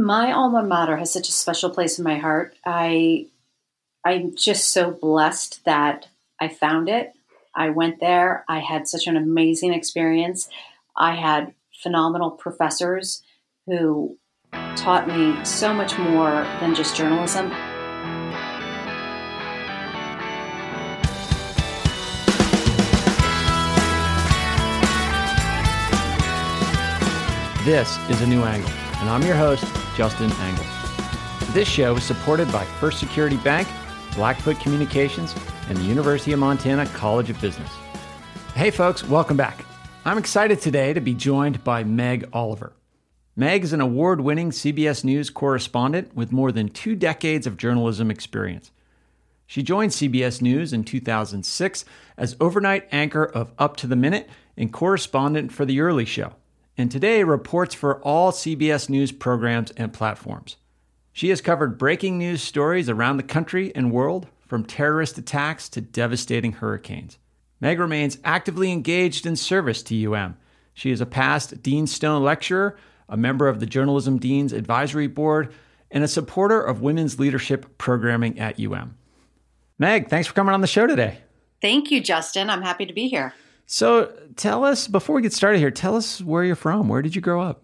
my alma mater has such a special place in my heart. I I'm just so blessed that I found it. I went there. I had such an amazing experience. I had phenomenal professors who taught me so much more than just journalism. This is A New Angle, and I'm your host, Justin Angle. This show is supported by First Security Bank, Blackfoot Communications, and the University of Montana College of Business. Hey, folks, welcome back. I'm excited today to be joined by Meg Oliver. Meg is an award winning CBS News correspondent with more than two decades of journalism experience. She joined CBS News in 2006 as overnight anchor of Up to the Minute and correspondent for The Early Show and today reports for all CBS News programs and platforms. She has covered breaking news stories around the country and world, from terrorist attacks to devastating hurricanes. Meg remains actively engaged in service to UM. She is a past Dean Stone lecturer, a member of the Journalism Dean's Advisory Board, and a supporter of women's leadership programming at UM. Meg, thanks for coming on the show today. Thank you, Justin. I'm happy to be here. So tell us, before we get started here, tell us where you're from. Where did you grow up?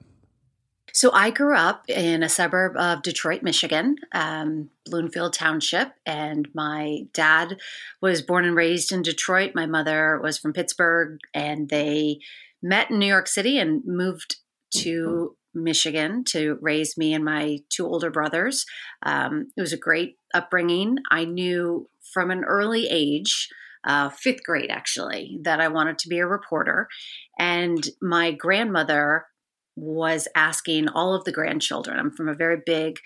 So I grew up in a suburb of Detroit, Michigan, um, Bloomfield Township, and my dad was born and raised in Detroit. My mother was from Pittsburgh, and they met in New York City and moved to Michigan to raise me and my two older brothers. Um, it was a great upbringing. I knew from an early age uh, fifth grade actually that I wanted to be a reporter. And my grandmother was asking all of the grandchildren, I'm from a very big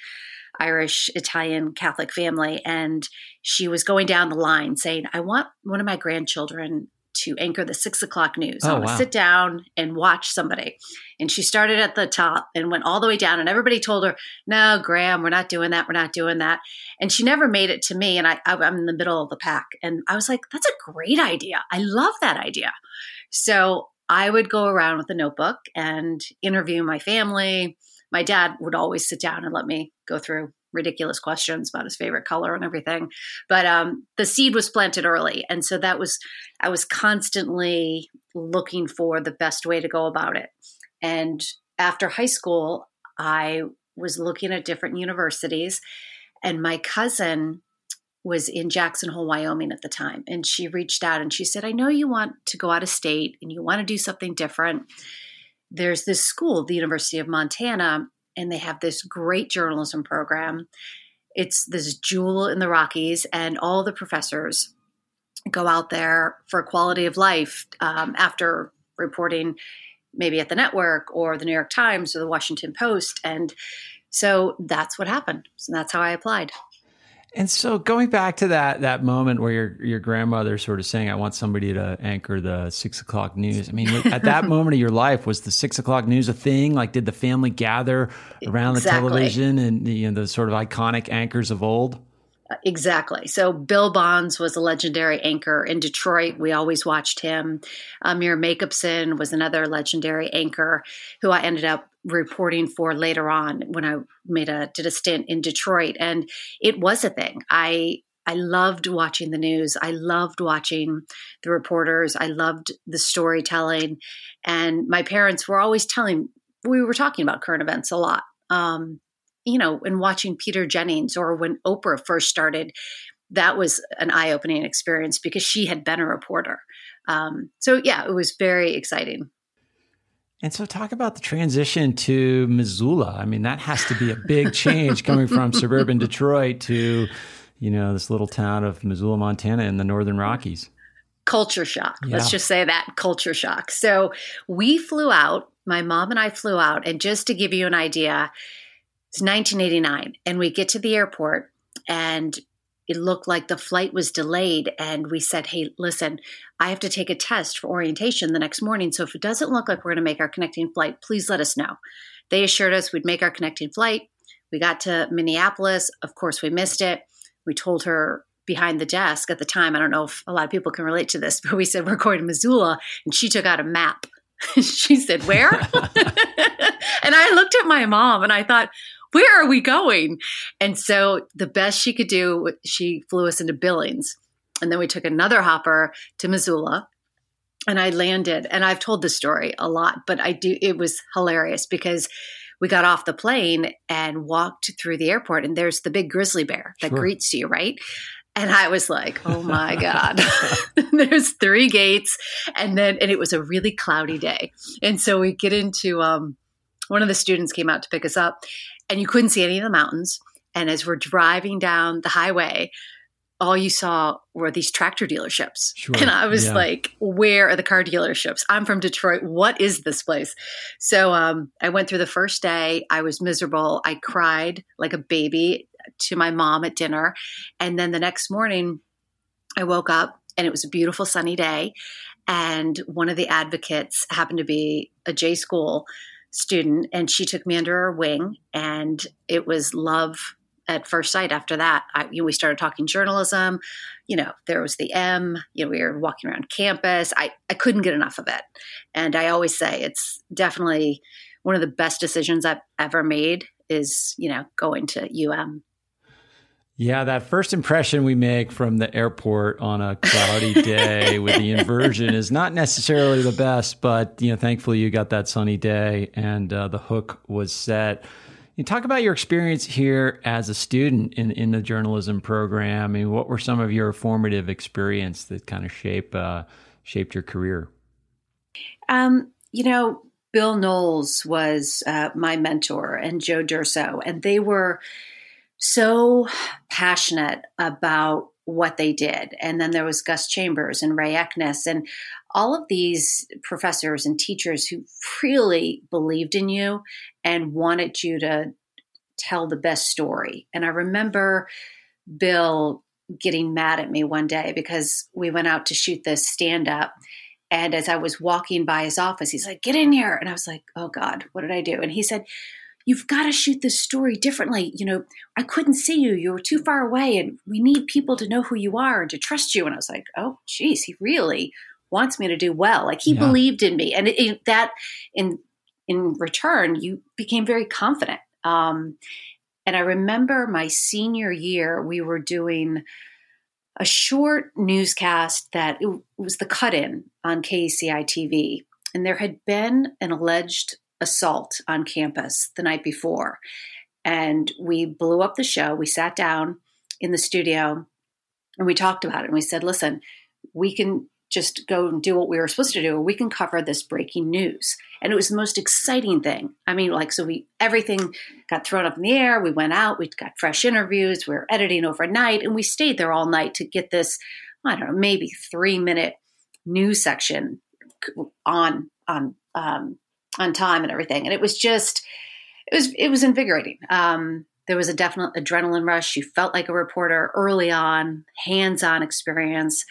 Irish Italian Catholic family, and she was going down the line saying, I want one of my grandchildren to anchor the six o'clock news. Oh, I want wow. sit down and watch somebody. And she started at the top and went all the way down. And everybody told her, No, Graham, we're not doing that. We're not doing that. And she never made it to me. And I, I'm in the middle of the pack. And I was like, That's a great idea. I love that idea. So I would go around with a notebook and interview my family. My dad would always sit down and let me go through ridiculous questions about his favorite color and everything. But um, the seed was planted early, and so that was I was constantly looking for the best way to go about it. And after high school, I was looking at different universities, and my cousin was in Jackson Hole, Wyoming at the time, and she reached out and she said, "I know you want to go out of state and you want to do something different." There's this school, the University of Montana, and they have this great journalism program. It's this jewel in the Rockies, and all the professors go out there for quality of life um, after reporting maybe at the network or the New York Times or the Washington Post. And so that's what happened. So that's how I applied. And so going back to that that moment where your your grandmother sort of saying, "I want somebody to anchor the six o'clock news." I mean, at that moment of your life, was the six o'clock news a thing? Like, did the family gather around exactly. the television and you know the sort of iconic anchors of old? Uh, exactly. So Bill Bonds was a legendary anchor in Detroit. We always watched him. Uh, Amyre Makupson was another legendary anchor who I ended up reporting for later on when I made a did a stint in Detroit, and it was a thing. I I loved watching the news. I loved watching the reporters. I loved the storytelling, and my parents were always telling. We were talking about current events a lot. Um, you know, and watching Peter Jennings or when Oprah first started, that was an eye opening experience because she had been a reporter. Um, so, yeah, it was very exciting. And so, talk about the transition to Missoula. I mean, that has to be a big change coming from suburban Detroit to, you know, this little town of Missoula, Montana in the Northern Rockies. Culture shock. Yeah. Let's just say that culture shock. So, we flew out, my mom and I flew out. And just to give you an idea, it's 1989, and we get to the airport, and it looked like the flight was delayed. And we said, Hey, listen, I have to take a test for orientation the next morning. So if it doesn't look like we're going to make our connecting flight, please let us know. They assured us we'd make our connecting flight. We got to Minneapolis. Of course, we missed it. We told her behind the desk at the time. I don't know if a lot of people can relate to this, but we said we're going to Missoula, and she took out a map. she said, Where? and I looked at my mom and I thought, where are we going? And so the best she could do, she flew us into Billings. And then we took another hopper to Missoula and I landed. And I've told this story a lot, but I do, it was hilarious because we got off the plane and walked through the airport and there's the big grizzly bear that sure. greets you, right? And I was like, oh my God. There's three gates. And then, and it was a really cloudy day. And so we get into, um, one of the students came out to pick us up and you couldn't see any of the mountains. And as we're driving down the highway, all you saw were these tractor dealerships. Sure. And I was yeah. like, where are the car dealerships? I'm from Detroit. What is this place? So um, I went through the first day. I was miserable. I cried like a baby to my mom at dinner. And then the next morning, I woke up and it was a beautiful sunny day. And one of the advocates happened to be a J school student, and she took me under her wing. And it was love at first sight after that. I, you know, we started talking journalism. You know, there was the M. You know, we were walking around campus. I, I couldn't get enough of it. And I always say it's definitely one of the best decisions I've ever made is, you know, going to UM. Yeah, that first impression we make from the airport on a cloudy day with the inversion is not necessarily the best, but you know, thankfully you got that sunny day and uh, the hook was set. You talk about your experience here as a student in, in the journalism program. I mean, what were some of your formative experience that kind of shape uh, shaped your career? Um, you know, Bill Knowles was uh, my mentor, and Joe Durso, and they were so passionate about what they did. And then there was Gus Chambers and Ray Ekness and all of these professors and teachers who really believed in you and wanted you to tell the best story. And I remember Bill getting mad at me one day because we went out to shoot this stand up. And as I was walking by his office, he's like, Get in here. And I was like, Oh God, what did I do? And he said, you've got to shoot this story differently. You know, I couldn't see you. You were too far away, and we need people to know who you are and to trust you. And I was like, oh, geez, he really wants me to do well. Like he yeah. believed in me, and it, it, that in in return, you became very confident. Um, and I remember my senior year, we were doing a short newscast that it was the cut in on KECI TV. And there had been an alleged assault on campus the night before. And we blew up the show. We sat down in the studio and we talked about it. And we said, listen, we can just go and do what we were supposed to do, we can cover this breaking news. And it was the most exciting thing. I mean, like, so we, everything got thrown up in the air. We went out, we got fresh interviews, we were editing overnight, and we stayed there all night to get this, I don't know, maybe three minute news section on, on, um, on time and everything. And it was just, it was, it was invigorating. Um, there was a definite adrenaline rush. You felt like a reporter early on, hands-on experience.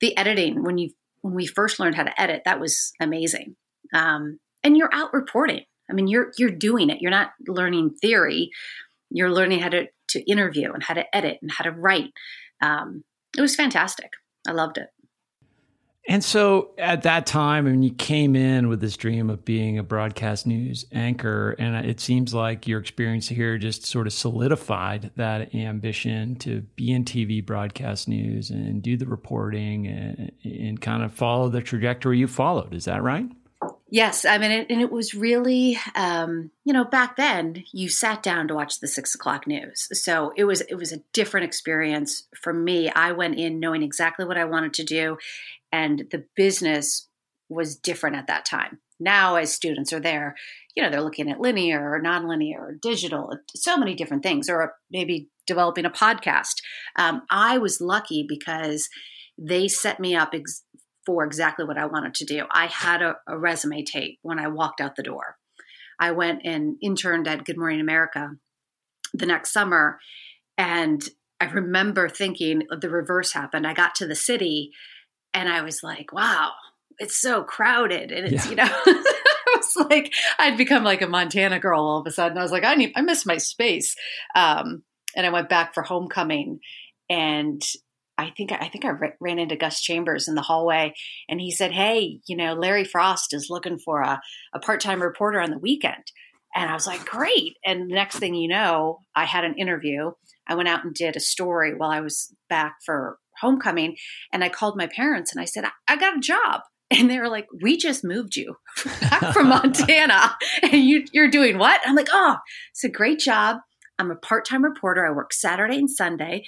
The editing, when you when we first learned how to edit, that was amazing. Um, and you're out reporting. I mean, you're you're doing it. You're not learning theory. You're learning how to to interview and how to edit and how to write. Um, it was fantastic. I loved it. And so at that time, I mean, you came in with this dream of being a broadcast news anchor, and it seems like your experience here just sort of solidified that ambition to be in TV broadcast news and do the reporting and, and kind of follow the trajectory you followed. Is that right? Yes, I mean, it, and it was really, um, you know, back then you sat down to watch the six o'clock news, so it was it was a different experience for me. I went in knowing exactly what I wanted to do, and the business was different at that time. Now, as students are there, you know, they're looking at linear or nonlinear or digital, so many different things, or maybe developing a podcast. Um, I was lucky because they set me up ex- for exactly what I wanted to do. I had a, a resume tape when I walked out the door. I went and interned at Good Morning America the next summer. And I remember thinking the reverse happened. I got to the city and I was like, wow, it's so crowded. And it's, yeah. you know, I was like, I'd become like a Montana girl all of a sudden. I was like, I need, I miss my space. Um, and I went back for homecoming and I think I think I ran into Gus Chambers in the hallway, and he said, "Hey, you know, Larry Frost is looking for a, a part time reporter on the weekend." And I was like, great. And the next thing you know, I had an interview. I went out and did a story while I was back for homecoming. And I called my parents and I said, I, I got a job. And they were like, "We just moved you back from Montana, and you, you're doing what?" I'm like, "Oh, it's a great job. I'm a part time reporter. I work Saturday and Sunday."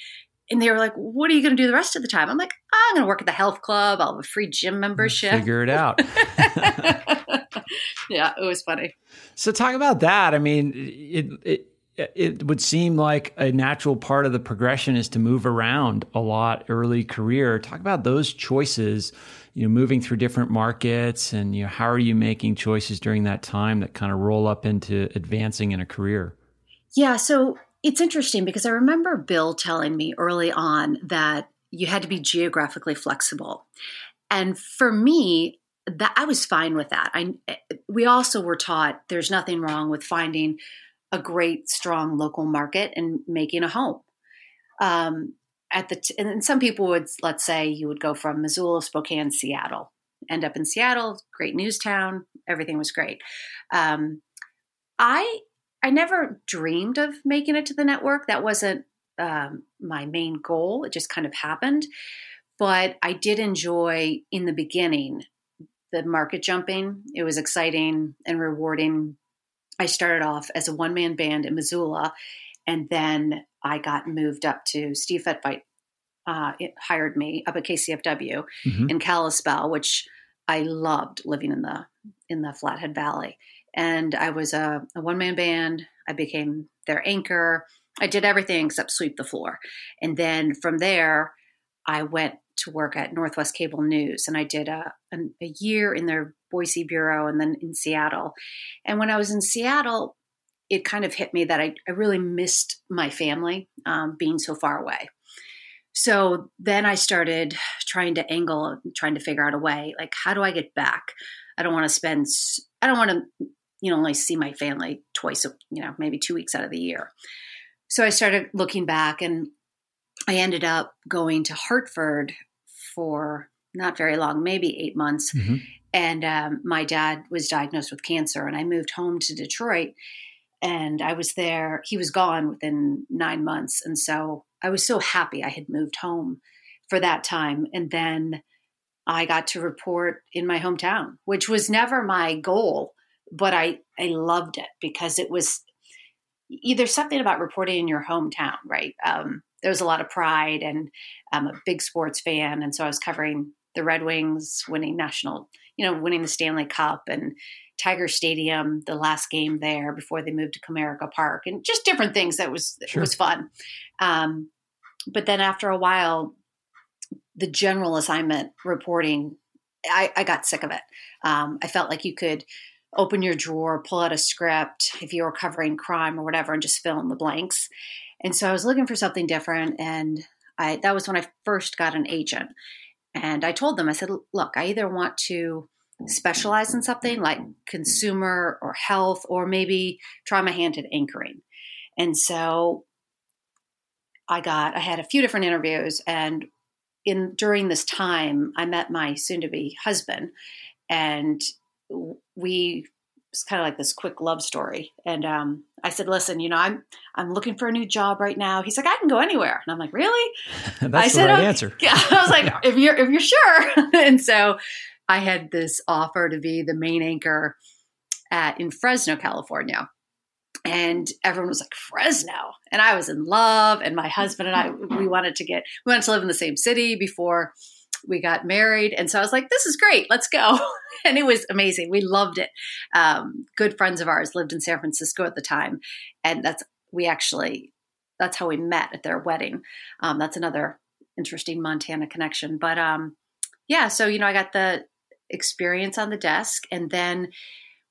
And they were like, "What are you going to do the rest of the time?" I'm like, "I'm going to work at the health club. I'll have a free gym membership. Figure it out." yeah, it was funny. So, talk about that. I mean, it, it it would seem like a natural part of the progression is to move around a lot early career. Talk about those choices, you know, moving through different markets and you know, how are you making choices during that time that kind of roll up into advancing in a career? Yeah, so it's interesting because I remember Bill telling me early on that you had to be geographically flexible. And for me, that I was fine with that. I we also were taught there's nothing wrong with finding a great, strong local market and making a home. Um, at the t- and some people would let's say you would go from Missoula, Spokane, Seattle, end up in Seattle, great news town, everything was great. Um, I I never dreamed of making it to the network. That wasn't um, my main goal. It just kind of happened. But I did enjoy in the beginning the market jumping. It was exciting and rewarding I started off as a one man band in Missoula, and then I got moved up to Steve Fetveit. Uh, hired me up at KCFW mm-hmm. in Kalispell, which I loved living in the in the Flathead Valley. And I was a, a one man band. I became their anchor. I did everything except sweep the floor. And then from there, I went to work at Northwest Cable News, and I did a, a, a year in their Boise bureau and then in Seattle. And when I was in Seattle, it kind of hit me that I, I really missed my family um, being so far away. So then I started trying to angle, trying to figure out a way like, how do I get back? I don't want to spend, I don't want to, you know, only see my family twice, you know, maybe two weeks out of the year. So I started looking back and I ended up going to Hartford for not very long, maybe eight months. Mm-hmm. And um, my dad was diagnosed with cancer, and I moved home to Detroit. And I was there, he was gone within nine months. And so I was so happy I had moved home for that time. And then I got to report in my hometown, which was never my goal, but I, I loved it because it was either something about reporting in your hometown, right? Um, there was a lot of pride, and I'm a big sports fan, and so I was covering the Red Wings winning national, you know, winning the Stanley Cup and Tiger Stadium, the last game there before they moved to Comerica Park, and just different things that was sure. was fun. Um, but then after a while, the general assignment reporting, I, I got sick of it. Um, I felt like you could open your drawer, pull out a script if you were covering crime or whatever, and just fill in the blanks. And so I was looking for something different, and I that was when I first got an agent. And I told them, I said, look, I either want to specialize in something like consumer or health, or maybe try my hand at anchoring. And so I got, I had a few different interviews, and in during this time, I met my soon-to-be husband, and we it's kind of like this quick love story. And um, I said, "Listen, you know, I'm I'm looking for a new job right now." He's like, "I can go anywhere," and I'm like, "Really?" That's I the said, right answer. Yeah, I was like, "If you're if you're sure," and so I had this offer to be the main anchor at in Fresno, California. And everyone was like, Fresno. And I was in love. And my husband and I, we wanted to get, we wanted to live in the same city before we got married. And so I was like, this is great. Let's go. and it was amazing. We loved it. Um, good friends of ours lived in San Francisco at the time. And that's, we actually, that's how we met at their wedding. Um, that's another interesting Montana connection. But um, yeah, so, you know, I got the experience on the desk. And then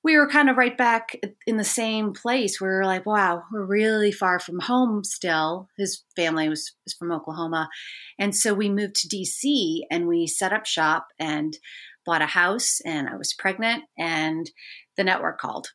we were kind of right back in the same place. We were like, wow, we're really far from home still. His family was, was from Oklahoma. And so we moved to DC and we set up shop and bought a house. And I was pregnant, and the network called.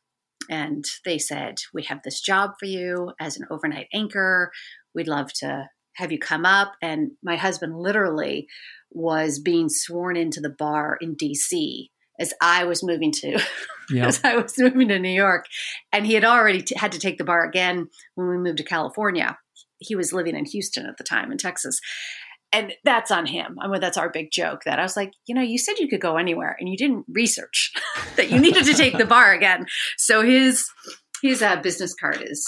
And they said, We have this job for you as an overnight anchor. We'd love to have you come up. And my husband literally was being sworn into the bar in DC as I was moving to Yep. as I was moving to New York, and he had already t- had to take the bar again when we moved to California. He was living in Houston at the time in Texas. And that's on him. I mean, that's our big joke that I was like, you know, you said you could go anywhere and you didn't research that you needed to take the bar again. So his his uh, business card is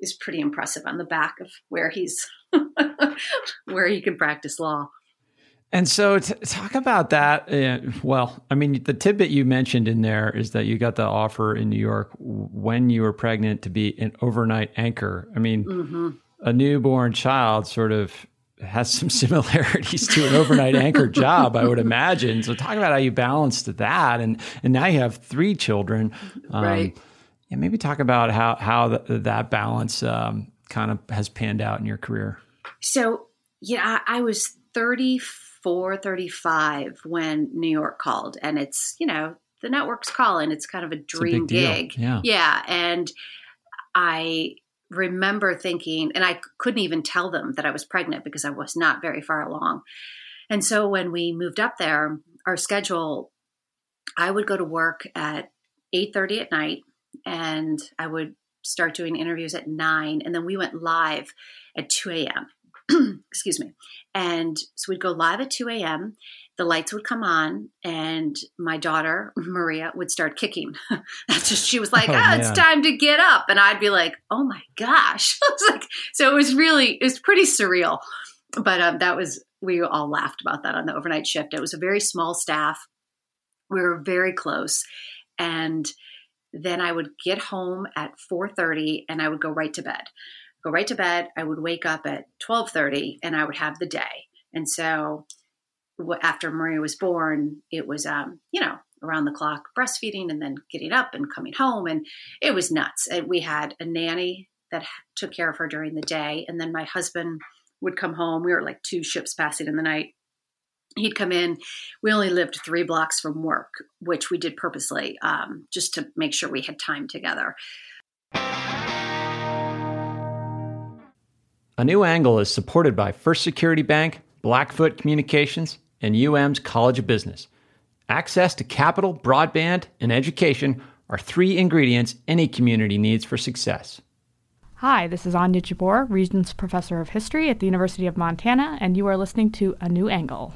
is pretty impressive on the back of where he's where he can practice law. And so, t- talk about that. Uh, well, I mean, the tidbit you mentioned in there is that you got the offer in New York when you were pregnant to be an overnight anchor. I mean, Mm-hmm. a newborn child sort of has some similarities to an overnight anchor job, I would imagine. So, talk about how you balanced that, and and now you have three children, um, Right. Yeah, maybe talk about how how the, that balance um, kind of has panned out in your career. So, yeah, I, I was 34, 35 when New York called. And it's, you know, the network's calling. It's kind of a a dream deal. gig. Yeah. Yeah. And I remember thinking, and I couldn't even tell them that I was pregnant because I was not very far along. And so when we moved up there, our schedule, I would go to work at 8:30 at night and I would start doing interviews at 9 and then we went live at 2 a.m. Excuse me. And so we'd go live at 2 a.m. The lights would come on, and my daughter, Maria, would start kicking. That's just, she was like, Oh, oh, it's time to get up. And I'd be like, oh my gosh. I was like, so it was really, it was pretty surreal. But um, that was, we all laughed about that on the overnight shift. It was a very small staff. We were very close. And then I would get home at 4:30 and I would go right to bed. Go right to bed. I would wake up at 12:30 and I would have the day. And so after Maria was born, it was um, you know, around the clock breastfeeding and then getting up and coming home and it was nuts. And we had a nanny that took care of her during the day and then my husband would come home. We were like two ships passing in the night. He'd come in. We only lived three blocks from work, which we did purposely um, just to make sure we had time together. A new angle is supported by First Security Bank, Blackfoot Communications, and UM's College of Business. Access to capital, broadband, and education are three ingredients any community needs for success. Hi, this is Anya Jabour, Regents Professor of History at the University of Montana, and you are listening to A New Angle.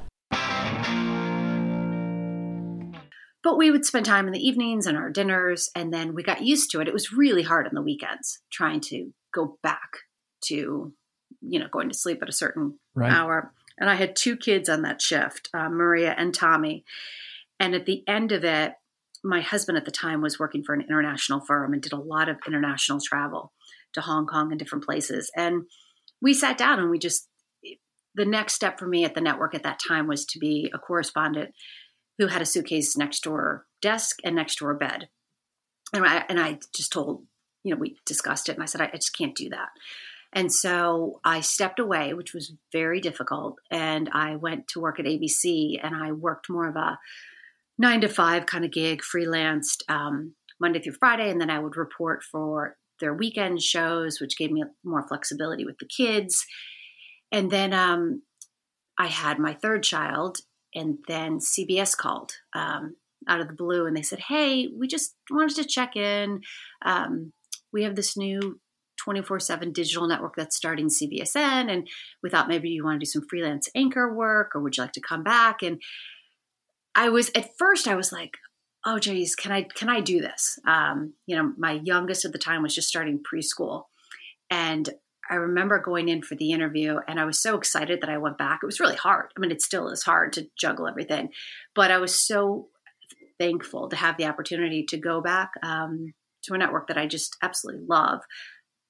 But we would spend time in the evenings and our dinners, and then we got used to it. It was really hard on the weekends trying to go back to, you know, going to sleep at a certain Right. hour. And I had two kids on that shift, uh, Maria and Tommy. And at the end of it, my husband at the time was working for an international firm and did a lot of international travel to Hong Kong and different places. And we sat down and we just, the next step for me at the network at that time was to be a correspondent who had a suitcase next to her desk and next to her bed. And I, and I just told, you know, we discussed it and I said, I, I just can't do that. And so I stepped away, which was very difficult. And I went to work at ABC and I worked more of a nine to five kind of gig, freelanced um, Monday through Friday. And then I would report for their weekend shows, which gave me more flexibility with the kids. And then um, I had my third child, and then CBS called um, out of the blue and they said, Hey, we just wanted to check in. Um, we have this new 24 7 digital network that's starting CBSN, and we thought maybe you want to do some freelance anchor work or would you like to come back? And I was at first, I was like, oh geez, can I can I do this? Um, you know, my youngest at the time was just starting preschool, and I remember going in for the interview, and I was so excited that I went back. It was really hard. I mean, it still is hard to juggle everything, but I was so thankful to have the opportunity to go back um, to a network that I just absolutely love.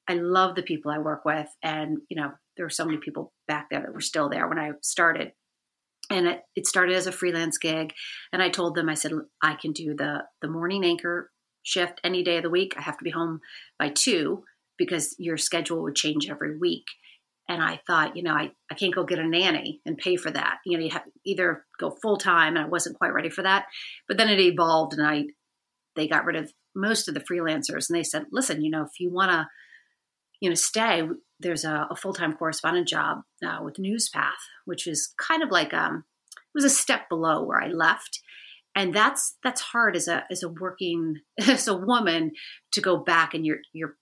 I love the people I work with, and you know, there were so many people back there that were still there when I started. And it, it started as a freelance gig and i told them i said i can do the the morning anchor shift any day of the week. I have to be home by two because your schedule would change every week. And i thought you know i, I can't go get a nanny and pay for that. You know you have either go full time and i wasn't quite ready for that but then it evolved and i they got rid of most of the freelancers and they said listen you know if you want to you know stay there's a, a full-time correspondent job uh, with newspath which is kind of like um it was a step below where i left and that's that's hard as a as a working as a woman to go back and your your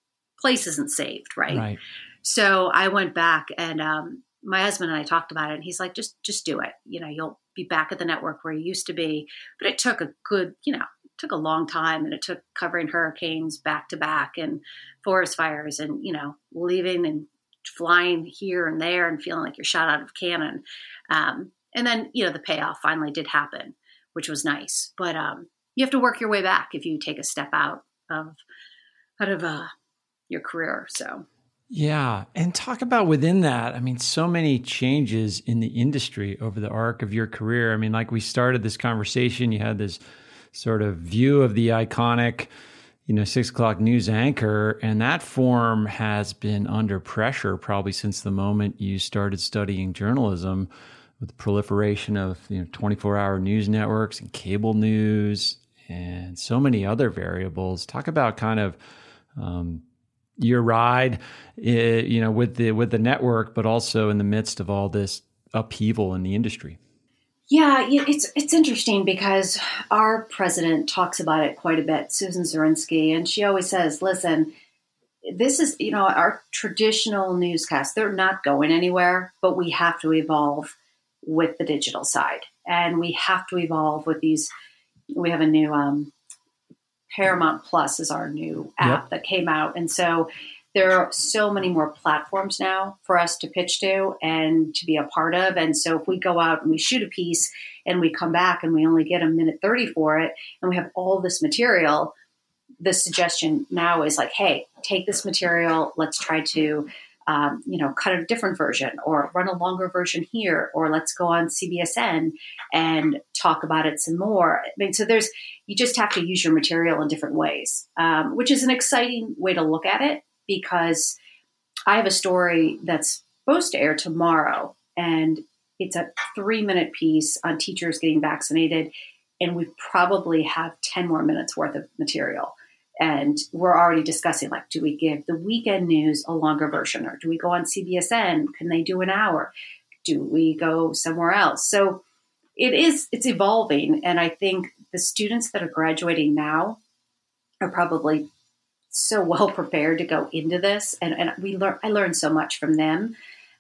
place isn't saved, right? Right. So I went back and um, my husband and I talked about it, and he's like, just just do it. You know, you'll be back at the network where you used to be. But it took a good, you know, took a long time, and it took covering hurricanes back to back and forest fires, and you know, leaving and flying here and there and feeling like you're shot out of cannon. Um, and then you know, the payoff finally did happen, which was nice. But um, you have to work your way back if you take a step out of out of uh, your career. So yeah. And talk about within that. I mean, so many changes in the industry over the arc of your career. I mean, like we started this conversation, you had this sort of view of the iconic, you know, six o'clock news anchor. And that form has been under pressure probably since the moment you started studying journalism with the proliferation of, you know, 24 hour news networks and cable news and so many other variables. Talk about kind of, um, your ride, eh, you know, with the with the network, but also in the midst of all this upheaval in the industry. Yeah, it's it's interesting because our president talks about it quite a bit, Susan Zirinsky, and she always says, "Listen, this is you know our traditional newscasts; they're not going anywhere, but we have to evolve with the digital side, and we have to evolve with these. We have a new um, Paramount Plus is our new app yep. that came out. And so there are so many more platforms now for us to pitch to and to be a part of. And so if we go out and we shoot a piece and we come back and we only get a minute 30 for it and we have all this material, the suggestion now is like, hey, take this material, let's try to um, you know, cut a different version or run a longer version here, or let's go on CBSN and talk about it some more. I mean, so there's, you just have to use your material in different ways, um, which is an exciting way to look at it because I have a story that's supposed to air tomorrow and it's a three minute piece on teachers getting vaccinated. And we probably have 10 more minutes worth of material. And we're already discussing like do we give the weekend news a longer version or do we go on cbsn can they do an hour? Do we go somewhere else? So it is it's evolving and i think the students that are graduating now are probably so well prepared to go into this and, and we learn i learned so much from them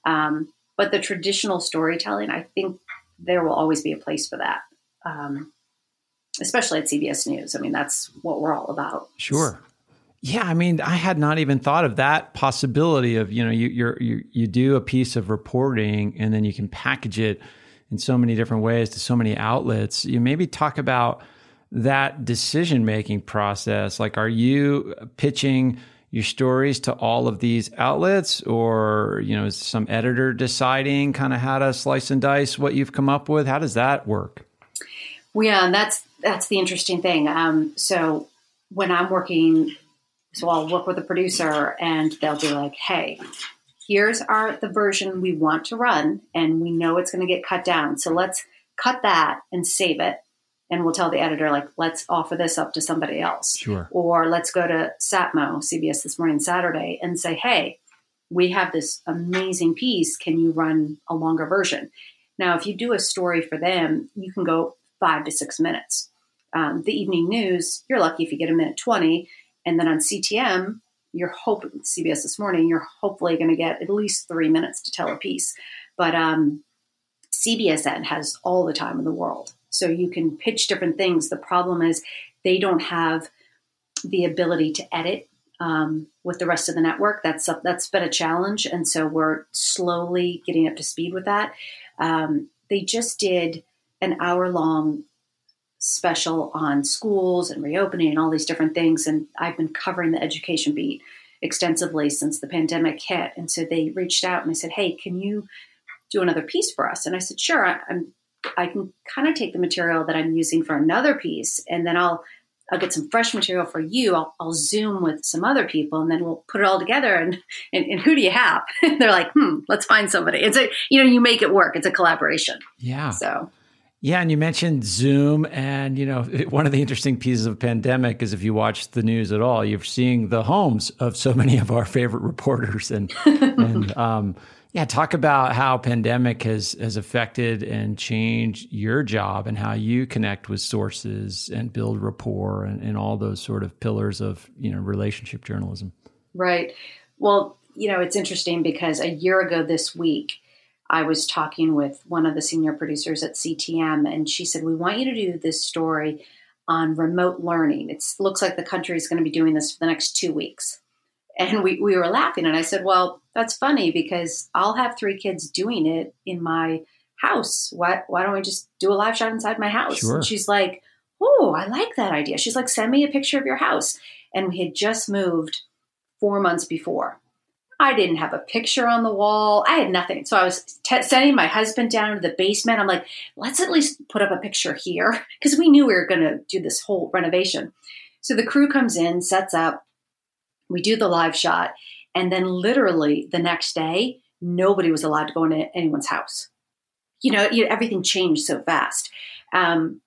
um, but the traditional storytelling i think there will always be a place for that um, especially at CBS News. I mean, that's what we're all about. Sure. Yeah, I mean, I had not even thought of that possibility of you know you you you you do a piece of reporting and then you can package it in so many different ways to so many outlets. You maybe talk about that decision making process. Like, are you pitching your stories to all of these outlets, or you know, is some editor deciding kind of how to slice and dice what you've come up with? How does that work? Well, yeah, that's that's the interesting thing. Um, so when I'm working, so I'll work with a producer, and they'll be like, "Hey, here's our the version we want to run, and we know it's going to get cut down. So let's cut that and save it." And we'll tell the editor, like, let's offer this up to somebody else. Sure. Or let's go to Satmo, CBS This Morning Saturday, and say, hey, we have this amazing piece. Can you run a longer version? Now, if you do a story for them, you can go five to six minutes. Um, the evening news, you're lucky if you get a minute 20. And then on CTM, you're hoping, CBS this morning, you're hopefully going to get at least three minutes to tell a piece. But um, CBSN has all the time in the world. So you can pitch different things. The problem is they don't have the ability to edit um, with the rest of the network. That's a, that's been a challenge, and so we're slowly getting up to speed with that. Um, they just did an hour long special on schools and reopening and all these different things. And I've been covering the education beat extensively since the pandemic hit. And so they reached out and they said, Hey, can you do another piece for us? And I said, Sure. I, I'm, I can kind of take the material that I'm using for another piece and then I'll I'll get some fresh material for you. I'll, I'll, Zoom with some other people, and then we'll put it all together. And, and, and who do you have? they're like, hmm, let's find somebody. It's a you know, you make it work. It's a collaboration. Yeah. So yeah, and you mentioned Zoom, and you know one of the interesting pieces of pandemic is if you watch the news at all, you're seeing the homes of so many of our favorite reporters, and and um, Yeah, talk about how pandemic has has affected and changed your job and how you connect with sources and build rapport and, and all those sort of pillars of you know relationship journalism. Right. Well, you know, it's interesting because a year ago this week, I was talking with one of the senior producers at CTM, and she said, We want you to do this story on remote learning. It looks like the country is going to be doing this for the next two weeks. And we, we were laughing, and I said, Well, that's funny because I'll have three kids doing it in my house. Why, why don't we just do a live shot inside my house? Sure. And she's like, Oh, I like that idea. She's like, Send me a picture of your house. And we had just moved four months before. I didn't have a picture on the wall. I had nothing. So I was t- sending my husband down to the basement. I'm like, let's at least put up a picture here because we knew we were going to do this whole renovation. So the crew comes in, sets up, we do the live shot, and then literally the next day, nobody was allowed to go into anyone's house. You know, everything changed so fast. Um,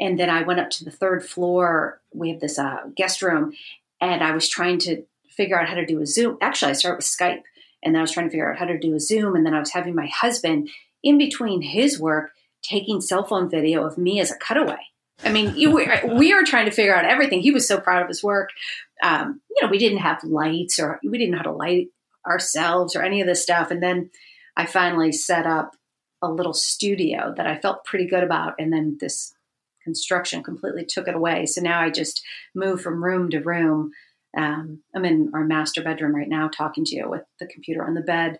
and then I went up to the third floor. We have this uh, guest room, and I was trying to figure out how to do a Zoom. Actually, I started with Skype, and then I was trying to figure out how to do a Zoom, and then I was having my husband in between his work taking cell phone video of me as a cutaway. I mean, you, we were trying to figure out everything. He was so proud of his work. Um, you know, we didn't have lights, or we didn't know how to light ourselves, or any of this stuff. And then I finally set up a little studio that I felt pretty good about, and then this construction completely took it away. So now I just move from room to room um, I'm in our master bedroom right now talking to you with the computer on the bed.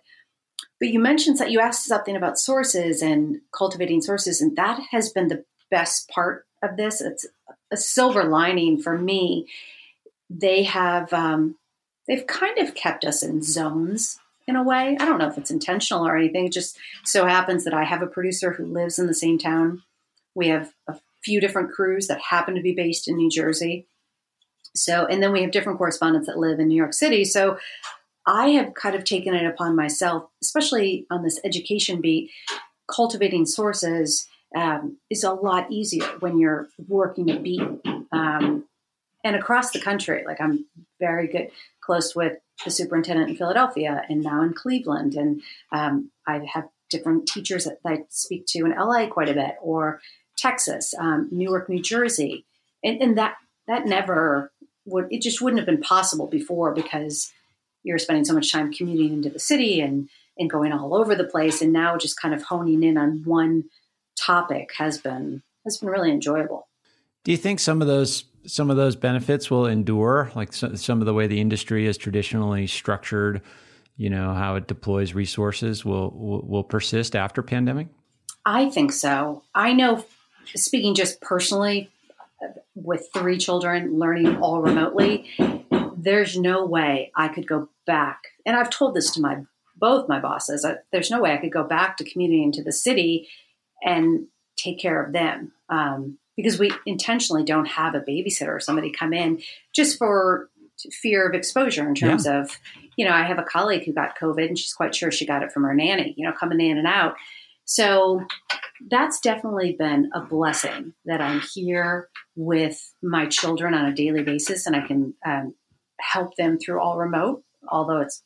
But you mentioned that you asked something about sources and cultivating sources, and that has been the best part of this. It's a silver lining for me. They have um, they've kind of kept us in zones in a way. I don't know if it's intentional or anything. It just so happens that I have a producer who lives in the same town. We have a few different crews that happen to be based in New Jersey. So, and then we have different correspondents that live in New York City. So, I have kind of taken it upon myself, especially on this education beat, cultivating sources um, is a lot easier when you're working a beat. Um, and across the country, like I'm very good, close with the superintendent in Philadelphia and now in Cleveland. And um, I have different teachers that I speak to in LA quite a bit, or Texas, um, Newark, New Jersey. And, and that that never would it just wouldn't have been possible before because you're spending so much time commuting into the city and and going all over the place and now just kind of honing in on one topic has been has been really enjoyable do you think some of those some of those benefits will endure like some of the way the industry is traditionally structured you know how it deploys resources will will, will persist after pandemic i think so i know speaking just personally with three children learning all remotely, there's no way I could go back. And I've told this to my both my bosses. I, there's no way I could go back to commuting into the city and take care of them um, because we intentionally don't have a babysitter or somebody come in just for fear of exposure in terms yeah. of you know i have a colleague who got covid and she's quite sure she got it from her nanny you know coming in and out so that's definitely been a blessing that I'm here with my children on a daily basis and I can um, help them through all remote, although it's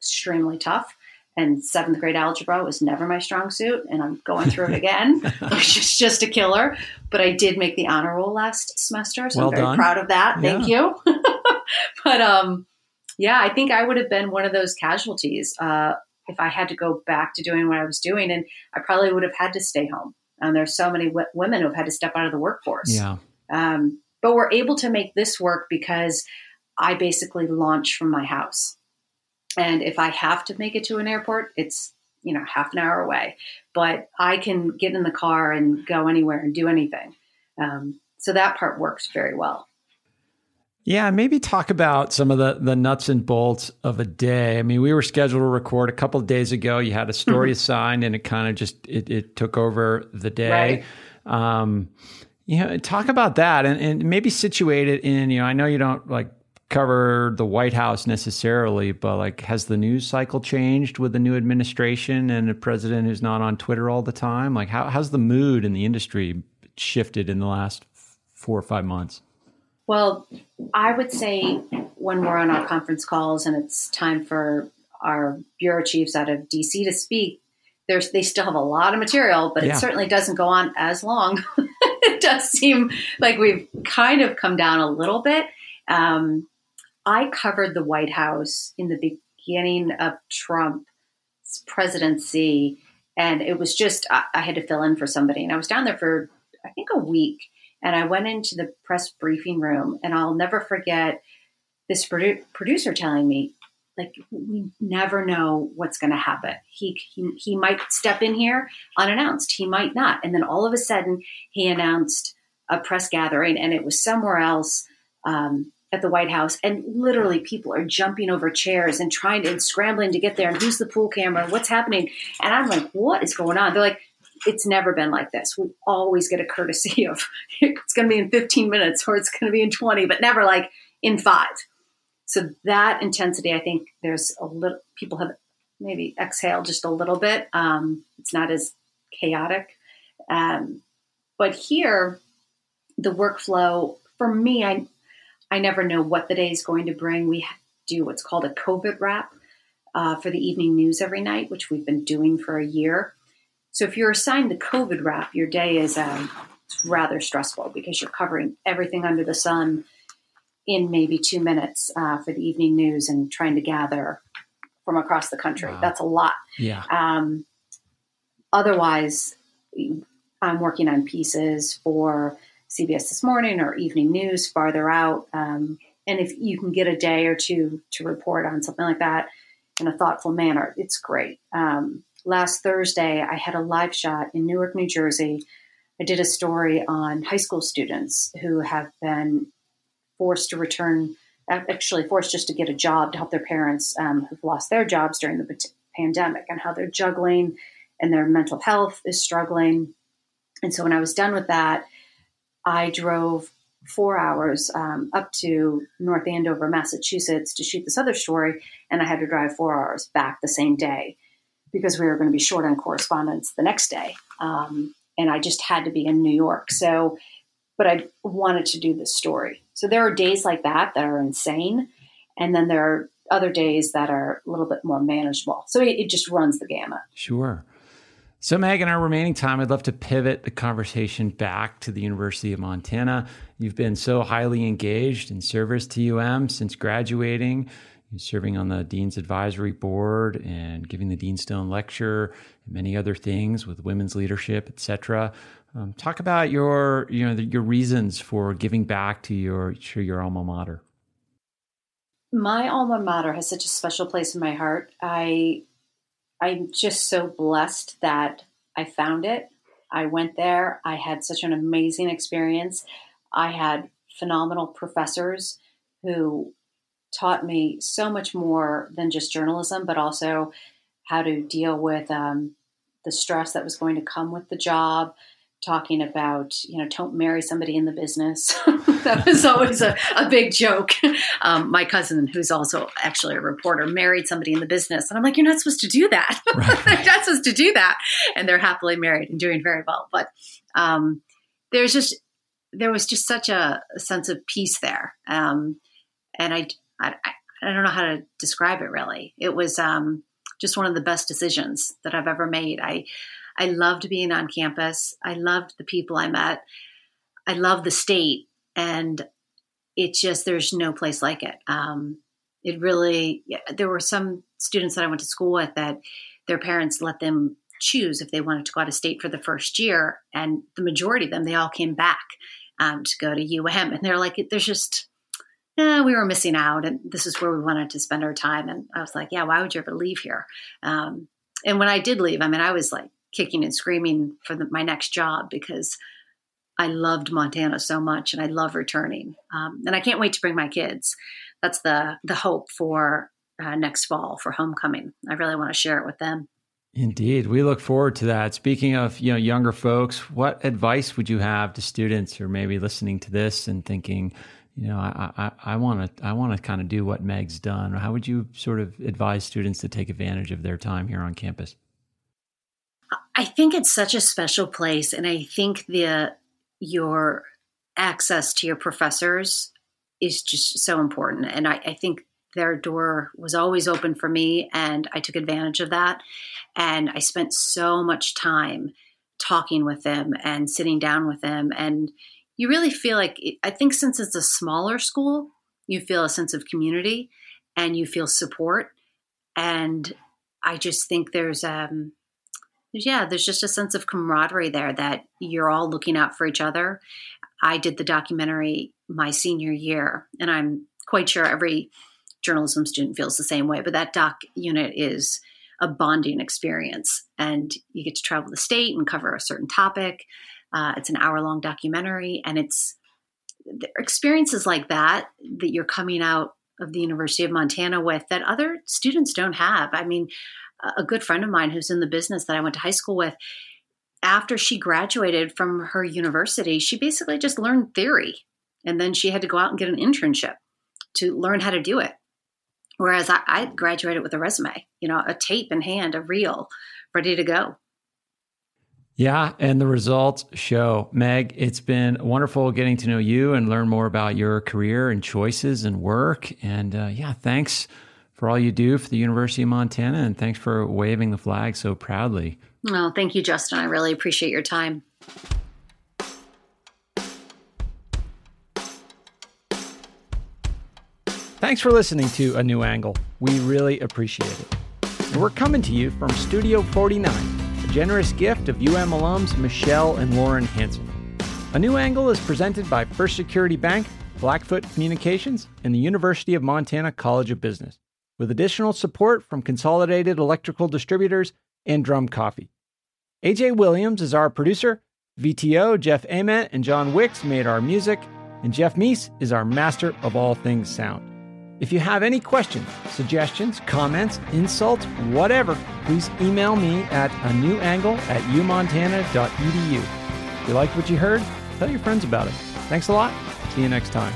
extremely tough. And seventh grade algebra was never my strong suit, and I'm going through it again, which is just a killer. But I did make the honor roll last semester, so well I'm very done. proud of that. Yeah. Thank you. but um, yeah, I think I would have been one of those casualties. Uh, if I had to go back to doing what I was doing, and I probably would have had to stay home. And there's so many w- women who have had to step out of the workforce. Yeah. Um, but we're able to make this work because I basically launch from my house. And if I have to make it to an airport, it's you know half an hour away. But I can get in the car and go anywhere and do anything. Um, so that part works very well. Yeah, maybe talk about some of the the nuts and bolts of a day. I mean, we were scheduled to record a couple of days ago. You had a story mm-hmm. assigned, and it kind of just it, it, took over the day. Right. Um, you know, talk about that, and, and maybe situate it in. You know, I know you don't like cover the White House necessarily, but like, has the news cycle changed with the new administration and a president who's not on Twitter all the time? Like, how how's the mood in the industry shifted in the last four or five months? Well, I would say when we're on our conference calls and it's time for our bureau chiefs out of DC to speak, there's they still have a lot of material, but yeah. it certainly doesn't go on as long. it does seem like we've kind of come down a little bit. Um, I covered the White House in the beginning of Trump's presidency, and it was just I, I had to fill in for somebody, and I was down there for I think a week, and I went into the press briefing room, and I'll never forget this produ- producer telling me, like we never know what's going to happen. He, he he might step in here unannounced. He might not. And then all of a sudden, he announced a press gathering, and it was somewhere else um, at the White House. And literally, people are jumping over chairs and trying to and scrambling to get there. And who's the pool camera? What's happening? And I'm like, what is going on? They're like. It's never been like this. We always get a courtesy of it's going to be in 15 minutes or it's going to be in 20, but never like in five so that intensity, I think there's a little, people have maybe exhaled just a little bit. Um, it's not as chaotic. Um, but here, the workflow for me, I, I never know what the day is going to bring. We do what's called a COVID wrap uh, for the evening news every night, which we've been doing for a year. So if you're assigned the COVID wrap, your day is um, rather stressful because you're covering everything under the sun in maybe two minutes uh, for the evening news and trying to gather from across the country. Wow. That's a lot. Yeah. Um, otherwise, I'm working on pieces for CBS This Morning or Evening News farther out. Um, and if you can get a day or two to report on something like that in a thoughtful manner, it's great. Um, last Thursday, I had a live shot in Newark, New Jersey. I did a story on high school students who have been forced to return, actually forced just to get a job to help their parents um, who've lost their jobs during the pandemic and how they're juggling and their mental health is struggling. And so when I was done with that, I drove four hours um, up to North Andover, Massachusetts to shoot this other story. And I had to drive four hours back the same day because we were going to be short on correspondents the next day. Um, and I just had to be in New York. So, but I wanted to do this story. So there are days like that that are insane. And then there are other days that are a little bit more manageable. So it, it just runs the gamut. Sure. So, Meg, in our remaining time, I'd love to pivot the conversation back to the University of Montana. You've been so highly engaged in service to UM since graduating. You're serving on the Dean's Advisory Board and giving the Dean Stone Lecture and many other things with women's leadership, et cetera. Um, talk about your you know the, your reasons for giving back to your to your alma mater. My alma mater has such a special place in my heart. I I'm just so blessed that I found it. I went there. I had such an amazing experience. I had phenomenal professors who taught me so much more than just journalism, but also how to deal with um, the stress that was going to come with the job, talking about, you know, don't marry somebody in the business. that was always a, a big joke. Um, my cousin, who's also actually a reporter, married somebody in the business. And I'm like, you're not supposed to do that. Right. you're not supposed to do that. And they're happily married and doing very well. But um, there's just, there was just such a, a sense of peace there. Um, and I, I, I don't know how to describe it really. It was um, just one of the best decisions that I've ever made. I, I loved being on campus. I loved the people I met. I love the state, and it's just there's no place like it. Um, it really there were some students that I went to school with that their parents let them choose if they wanted to go out of state for the first year, and the majority of them they all came back um, to go to UM, and they're like, there's just eh, we were missing out, and this is where we wanted to spend our time. And I was like, yeah, why would you ever leave here? Um, and when I did leave, I mean, I was like kicking and screaming for the, my next job because I loved Montana so much and I love returning. Um, and I can't wait to bring my kids. That's the the hope for uh, next fall for homecoming. I really want to share it with them. Indeed, we look forward to that. Speaking of you know younger folks, what advice would you have to students who are maybe listening to this and thinking, you know, I want to I want to kind of do what Meg's done? How would you sort of advise students to take advantage of their time here on campus? I think it's such a special place, and I think the your access to your professors is just so important. And I, I think their door was always open for me, and I took advantage of that. And I spent so much time talking with them and sitting down with them. And you really feel like, I think since it's a smaller school, you feel a sense of community and you feel support. And I just think there's, um, yeah, there's just a sense of camaraderie there that you're all looking out for each other. I did the documentary my senior year, and I'm quite sure every journalism student feels the same way, but that doc unit is a bonding experience. And you get to travel the state and cover a certain topic. Uh, it's an hour long documentary, and it's experiences like that that you're coming out of the University of Montana with that other students don't have. I mean, a good friend of mine who's in the business that I went to high school with, after she graduated from her university, she basically just learned theory. And then she had to go out and get an internship to learn how to do it. Whereas I, I graduated with a resume, you know, a tape in hand, a reel, ready to go. Yeah, and the results show. Meg, it's been wonderful getting to know you and learn more about your career and choices and work. And uh, yeah, thanks for all you do for the University of Montana, and thanks for waving the flag so proudly. Oh, thank you, Justin. I really appreciate your time. Thanks for listening to A New Angle. We really appreciate it. And we're coming to you from Studio 49, a generous gift of UM alums Michelle and Lauren Hanson. A New Angle is presented by First Security Bank, Blackfoot Communications, and the University of Montana College of Business, with additional support from Consolidated Electrical Distributors and Drum Coffee. AJ Williams is our producer. VTO, Jeff Ament, and John Wicks made our music, and Jeff Meese is our master of all things sound. If you have any questions, suggestions, comments, insults, whatever, please email me at a new angle at umontana.edu. If you liked what you heard, tell your friends about it. Thanks a lot. See you next time.